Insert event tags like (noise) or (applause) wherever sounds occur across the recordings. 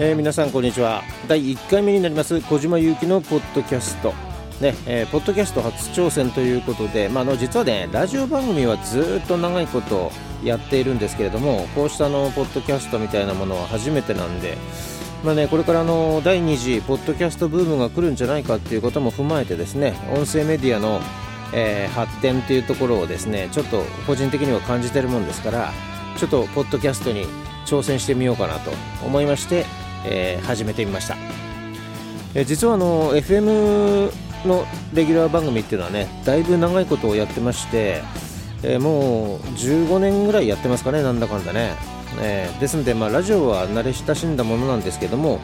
えー、皆さんこんにちは。第1回目になります小島祐希のポッドキャスト。ね、えー、ポッドキャスト初挑戦ということで、まあ、の実はねラジオ番組はずっと長いことやっているんですけれどもこうしたのポッドキャストみたいなものは初めてなんでまあね、これからの第2次ポッドキャストブームが来るんじゃないかっていうことも踏まえてですね音声メディアの、えー、発展というところをですねちょっと個人的には感じてるもんですからちょっとポッドキャストに挑戦してみようかなと思いまして、えー、始めてみました、えー、実はあの FM のレギュラー番組っていうのはねだいぶ長いことをやってまして、えー、もう15年ぐらいやってますかねなんだかんだね。えー、ですので、まあ、ラジオは慣れ親しんだものなんですけども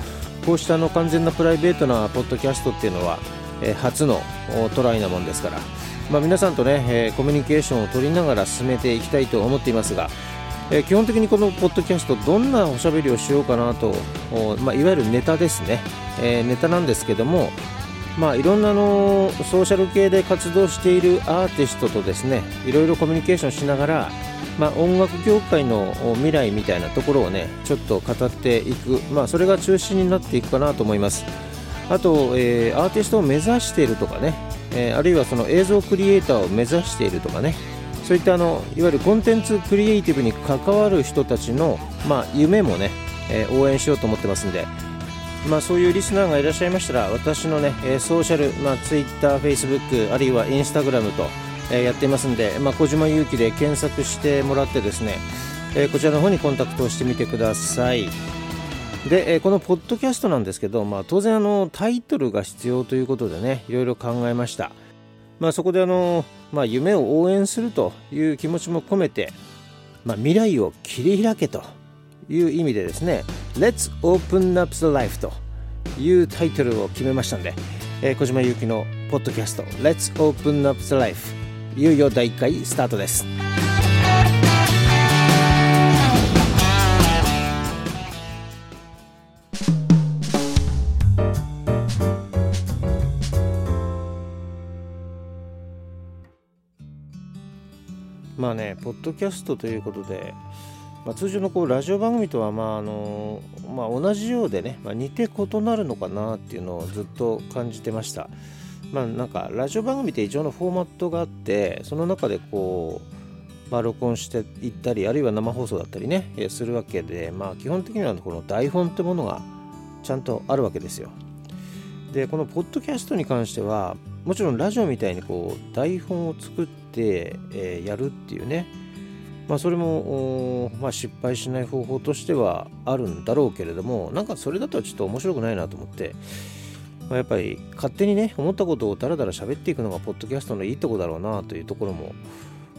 こうしたの完全なプライベートなポッドキャストっていうのは、えー、初のトライなもんですから、まあ、皆さんとね、えー、コミュニケーションを取りながら進めていきたいと思っていますが、え基本的にこのポッドキャストどんなおしゃべりをしようかなと、まあ、いわゆるネタですね、えネタなんですけどもまあ、いろんなのソーシャル系で活動しているアーティストとですねいろいろコミュニケーションしながらまあ、音楽業界の未来みたいなところをねちょっと語っていく、まあ、それが中心になっていくかなと思います。あと、えー、アーティストを目指しているとかね、え、あるいはその映像クリエイターを目指しているとかねそういったあのいわゆるコンテンツクリエイティブに関わる人たちの、まあ、夢もね、えー、応援しようと思ってますんで、まあ、そういうリスナーがいらっしゃいましたら私のね、えソーシャル、まあ、Twitter、Facebook あるいは Instagram とえやっていますんで、まあ、小島勇気で検索してもらってですね、えこちらの方にコンタクトしてみてください。で、えこのポッドキャストなんですけど、まあ、当然あのタイトルが必要ということでねいろいろ考えました、まあ、そこであの、まあ、夢を応援するという気持ちも込めて、まあ、未来を切り開けという意味でですね Let's Open Up the Life というタイトルを決めましたんで、えー、小島由紀のポッドキャスト Let's Open Up the Life いよいよ第1回スタートです。ポッドキャストということでまあ、通常のこうラジオ番組とはまああの、まあ、同じようでね、まあ、似て異なるのかなっていうのをずっと感じてました。まあなんかラジオ番組って一応のフォーマットがあってその中でこう、まあ、録音していったりあるいは生放送だったりねするわけでまあ基本的にはこの台本ってものがちゃんとあるわけですよでこのポッドキャストに関してはもちろんラジオみたいにこう台本を作って、えー、やるっていうね。まあそれも、まあ、失敗しない方法としてはあるんだろうけれどもなんかそれだとちょっと面白くないなと思って。まあ、やっぱり勝手にね思ったことをだらだら喋っていくのがポッドキャストのいいとこだろうなというところも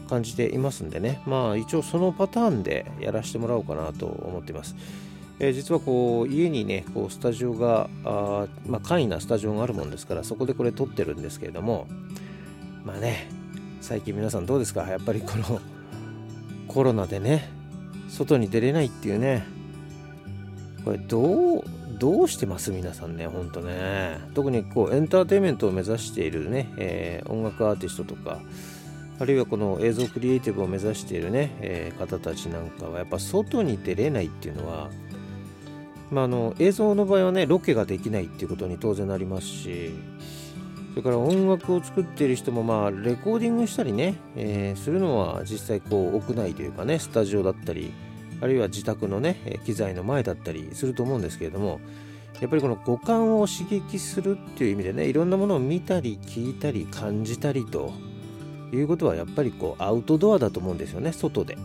感じていますんでね。まあ一応そのパターンでやらせてもらおうかなと思っています、えー、実はこう家にねこうスタジオがあまあ簡易なスタジオがあるもんですからそこでこれ撮ってるんですけれどもまあね最近皆さんどうですか？やっぱりこのコロナでね外に出れないっていうねこれどうどうしてます？皆さんね、ほんとね。特にこうエンターテインメントを目指しているね、えー、音楽アーティストとか、あるいはこの映像クリエイティブを目指しているね、えー、方たちなんかは、やっぱ外に出れないっていうのは、まあ、の映像の場合はね、ロケができないっていうことに当然なりますし、それから音楽を作っている人も、まあ、レコーディングしたりね、えー、するのは実際こう屋内というかね、スタジオだったり、あるいは自宅のね機材の前だったりすると思うんですけれどもやっぱりこの五感を刺激するっていう意味でねいろんなものを見たり聞いたり感じたりということはやっぱりこうアウトドアだと思うんですよね外で。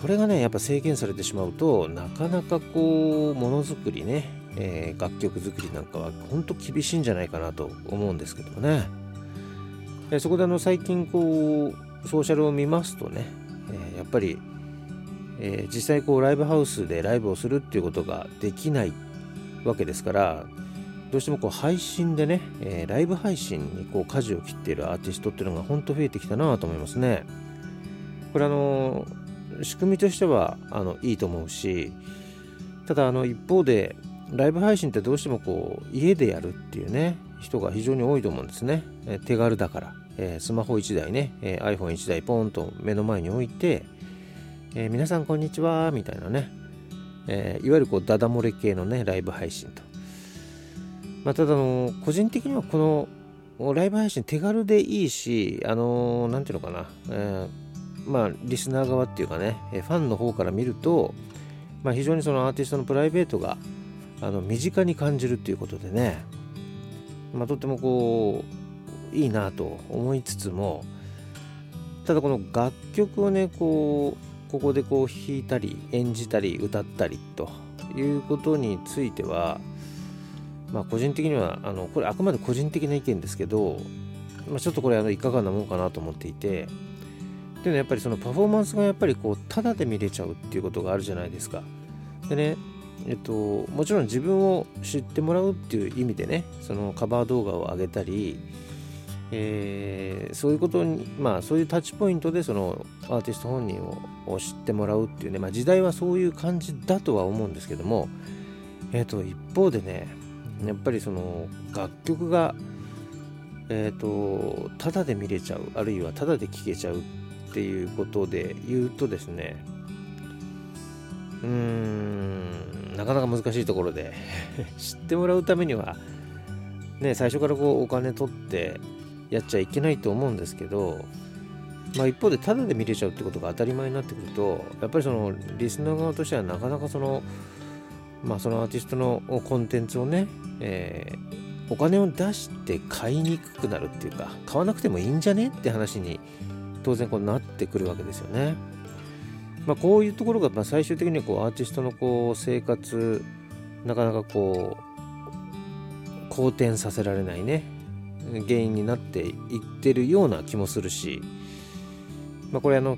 これがねやっぱ制限されてしまうとなかなかこうものづくりね、えー、楽曲作りなんかは本当厳しいんじゃないかなと思うんですけどもね、えそこであの最近こうソーシャルを見ますとね、えー、やっぱりえ、実際こうライブハウスでライブをするっていうことができないわけですからどうしてもこう配信でね、え、ライブ配信にこう舵を切っているアーティストっていうのが本当増えてきたなと思いますね。これあの仕組みとしてはあのいいと思うしただあの一方でライブ配信ってどうしてもこう家でやるっていうね人が非常に多いと思うんですね。え手軽だから、えー、スマホ1台ね、えー、iPhone1 台ポンと目の前に置いてえー、皆さんこんにちはみたいなね、え、いわゆるこうダダ漏れ系のねライブ配信と、まあ、ただの個人的にはこのライブ配信手軽でいいしあの何、ていうのかな、えー、まあリスナー側っていうかねファンの方から見ると、まあ、非常にそのアーティストのプライベートがあの身近に感じるっていうことでね、まあ、とってもこういいなと思いつつもただこの楽曲をねこうここでこう弾いたり演じたり歌ったりということについてはまあ個人的にはあのこれあくまで個人的な意見ですけど、まあ、ちょっとこれあのいかがなもんかなと思っていていうのはやっぱりそのパフォーマンスがやっぱりこうタダで見れちゃうっていうことがあるじゃないですか。でねえっと、もちろん自分を知ってもらうっていう意味でねそのカバー動画を上げたりえー、そういうことにまあそういうタッチポイントでそのアーティスト本人を知ってもらうっていうね、まあ、時代はそういう感じだとは思うんですけども、えー、と一方でねやっぱりその楽曲がえっ、ー、とただで見れちゃうあるいはただで聴けちゃうっていうことで言うとですねうーんなかなか難しいところで (laughs) 知ってもらうためにはね最初からこうお金取ってやっちゃいけないと思うんですけど、まあ、一方でタダで見れちゃうってことが当たり前になってくるとやっぱりそのリスナー側としてはなかなかその,、まあ、そのアーティストのコンテンツをね、えー、お金を出して買いにくくなるっていうか買わなくてもいいんじゃねって話に当然こうなってくるわけですよね。まあ、こういうところがま最終的にこうアーティストのこう生活なかなかこう好転させられないね原因になっていってるような気もするし、まあ、これあの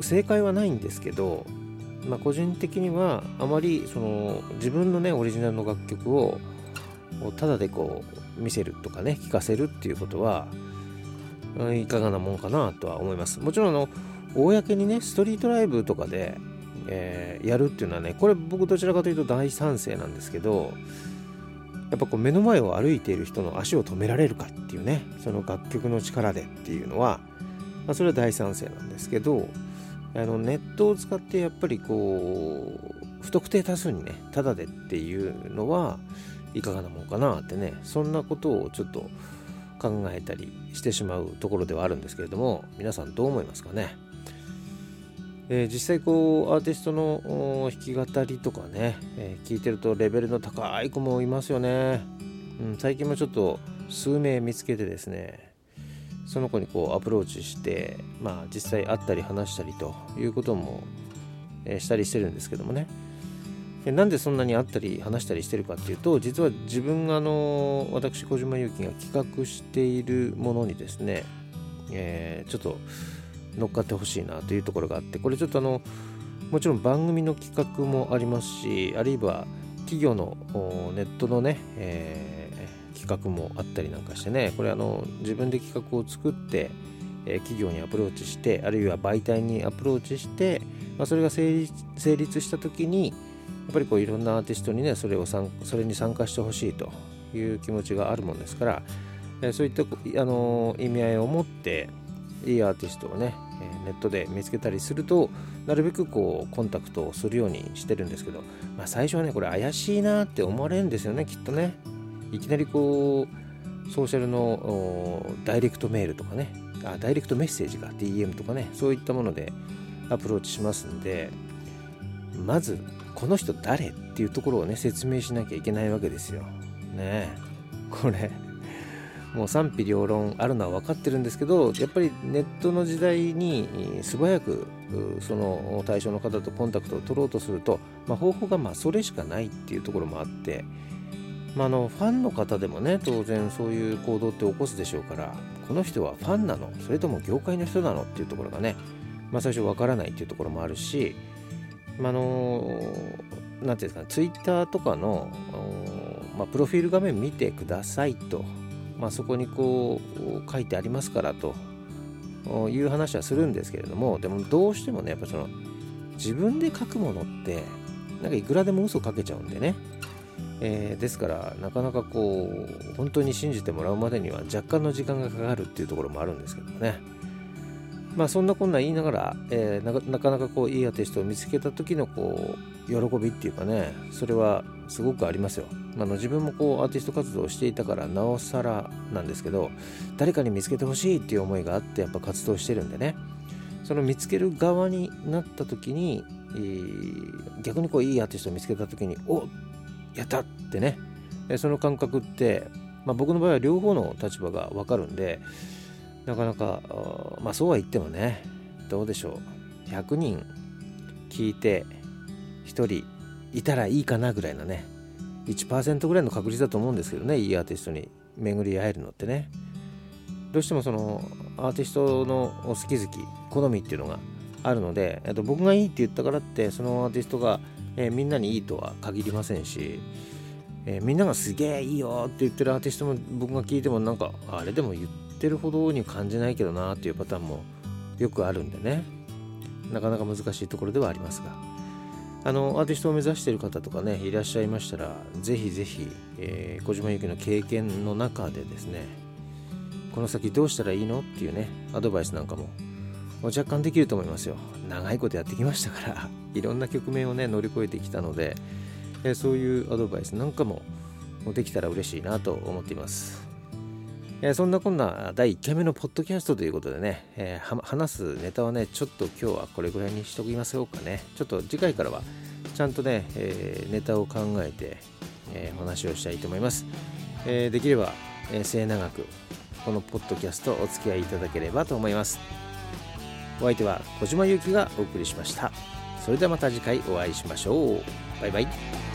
正解はないんですけど、まあ、個人的にはあまりその自分のねオリジナルの楽曲をただでこう見せるとかね聴かせるっていうことはいかがなもんかなとは思います。もちろんあの公にねストリートライブとかで、えー、やるっていうのはねこれ僕どちらかというと大賛成なんですけどやっぱこう目の前を歩いている人の足を止められるかっていうねその楽曲の力でっていうのは、まあ、それは大賛成なんですけどあのネットを使ってやっぱりこう不特定多数にねタダでっていうのはいかがなもんかなってねそんなことをちょっと考えたりしてしまうところではあるんですけれども皆さんどう思いますかね？えー、実際こうアーティストの弾き語りとかね、えー、聞いてるとレベルの高い子もいますよね、うん、最近もちょっと数名見つけてですねその子にこうアプローチしてまあ実際会ったり話したりということも、えー、したりしてるんですけどもね。なんでそんなに会ったり話したりしてるかっていうと実は自分があの私小島祐希が企画しているものにですね、えー、ちょっと乗っかってほしいなというところがあってこれちょっとあのもちろん番組の企画もありますしあるいは企業のネットのね、えー、企画もあったりなんかしてねこれあの自分で企画を作って、え、企業にアプローチしてあるいは媒体にアプローチして、まあ、それが成立した時にっぱりこういろんなアーティストにねそれをそれに参加してほしいという気持ちがあるもんですから、え、そういったあの意味合いを持っていいアーティストをね、ネットで見つけたりするとなるべくこうコンタクトをするようにしてるんですけど、まあ、最初はねこれ怪しいなって思われるんですよねきっとね。いきなりこうソーシャルのダイレクトメールとかね。あダイレクトメッセージが DM とかね。そういったものでアプローチしますんでまずこの人誰っていうところをね説明しなきゃいけないわけですよ。ねこれもう賛否両論あるのは分かってるんですけどやっぱりネットの時代に素早くその対象の方とコンタクトを取ろうとすると、まあ、方法がまあそれしかないっていうところもあって、まあ、あのファンの方でもね当然そういう行動って起こすでしょうからこの人はファンなの？それとも業界の人なの？っていうところがね、まあ、最初分からないっていうところもあるし、まあ、の何て言うんですかねツイッターとかの、まあ、プロフィール画面見てくださいとまあ、そこにこう書いてありますからという話はするんですけれどもでもどうしてもねやっぱその自分で書くものってなんかいくらでも嘘かけちゃうんでね、えー、ですからなかなかこう本当に信じてもらうまでには若干の時間がかかるっていうところもあるんですけどもね。まあそんなこんな言いながら、えー、なかなかこういいアーティストを見つけた時のこう喜びっていうかねそれはすごくありますよ。あの自分もこうアーティスト活動をしていたからなおさらなんですけど誰かに見つけてほしいっていう思いがあってやっぱ活動してるんでねその見つける側になった時に、えー、逆にこういいアーティストを見つけた時におやったってねその感覚って、まあ、僕の場合は両方の立場が分かるんでなかなかまあそうは言ってもねどうでしょう。100人聞いて1人いたらいいかなぐらいなね1%ぐらいの確率だと思うんですけどねいいアーティストに巡り合えるのってね。どうしてもそのアーティストの好き好き好みっていうのがあるのでと僕がいいって言ったからってそのアーティストが、えー、みんなにいいとは限りませんし、えー、みんながすげえいいよって言ってるアーティストも僕が聞いてもなんかあれでも言ってるほどに感じないけどなっていうパターンもよくあるんでね。なかなか難しいところではありますが。あのアーティストを目指している方とかねいらっしゃいましたらぜひぜひ、えー、小島由紀の経験の中でですねこの先どうしたらいいのっていうねアドバイスなんかも若干できると思いますよ。長いことやってきましたから (laughs) いろんな局面をね乗り越えてきたので、えー、そういうアドバイスなんかもできたら嬉しいなと思っています。えー、そんなこんな第1回目のポッドキャストということでね、えー、話すネタはね、ちょっと今日はこれぐらいにしときましょうかね。ちょっと次回からはちゃんとね、えー、ネタを考えて、えお話をしたいと思います。えできれば、え末永くこのポッドキャストお付き合いいただければと思います。お相手は小島ゆきがお送りしました。それではまた次回お会いしましょう。バイバイ。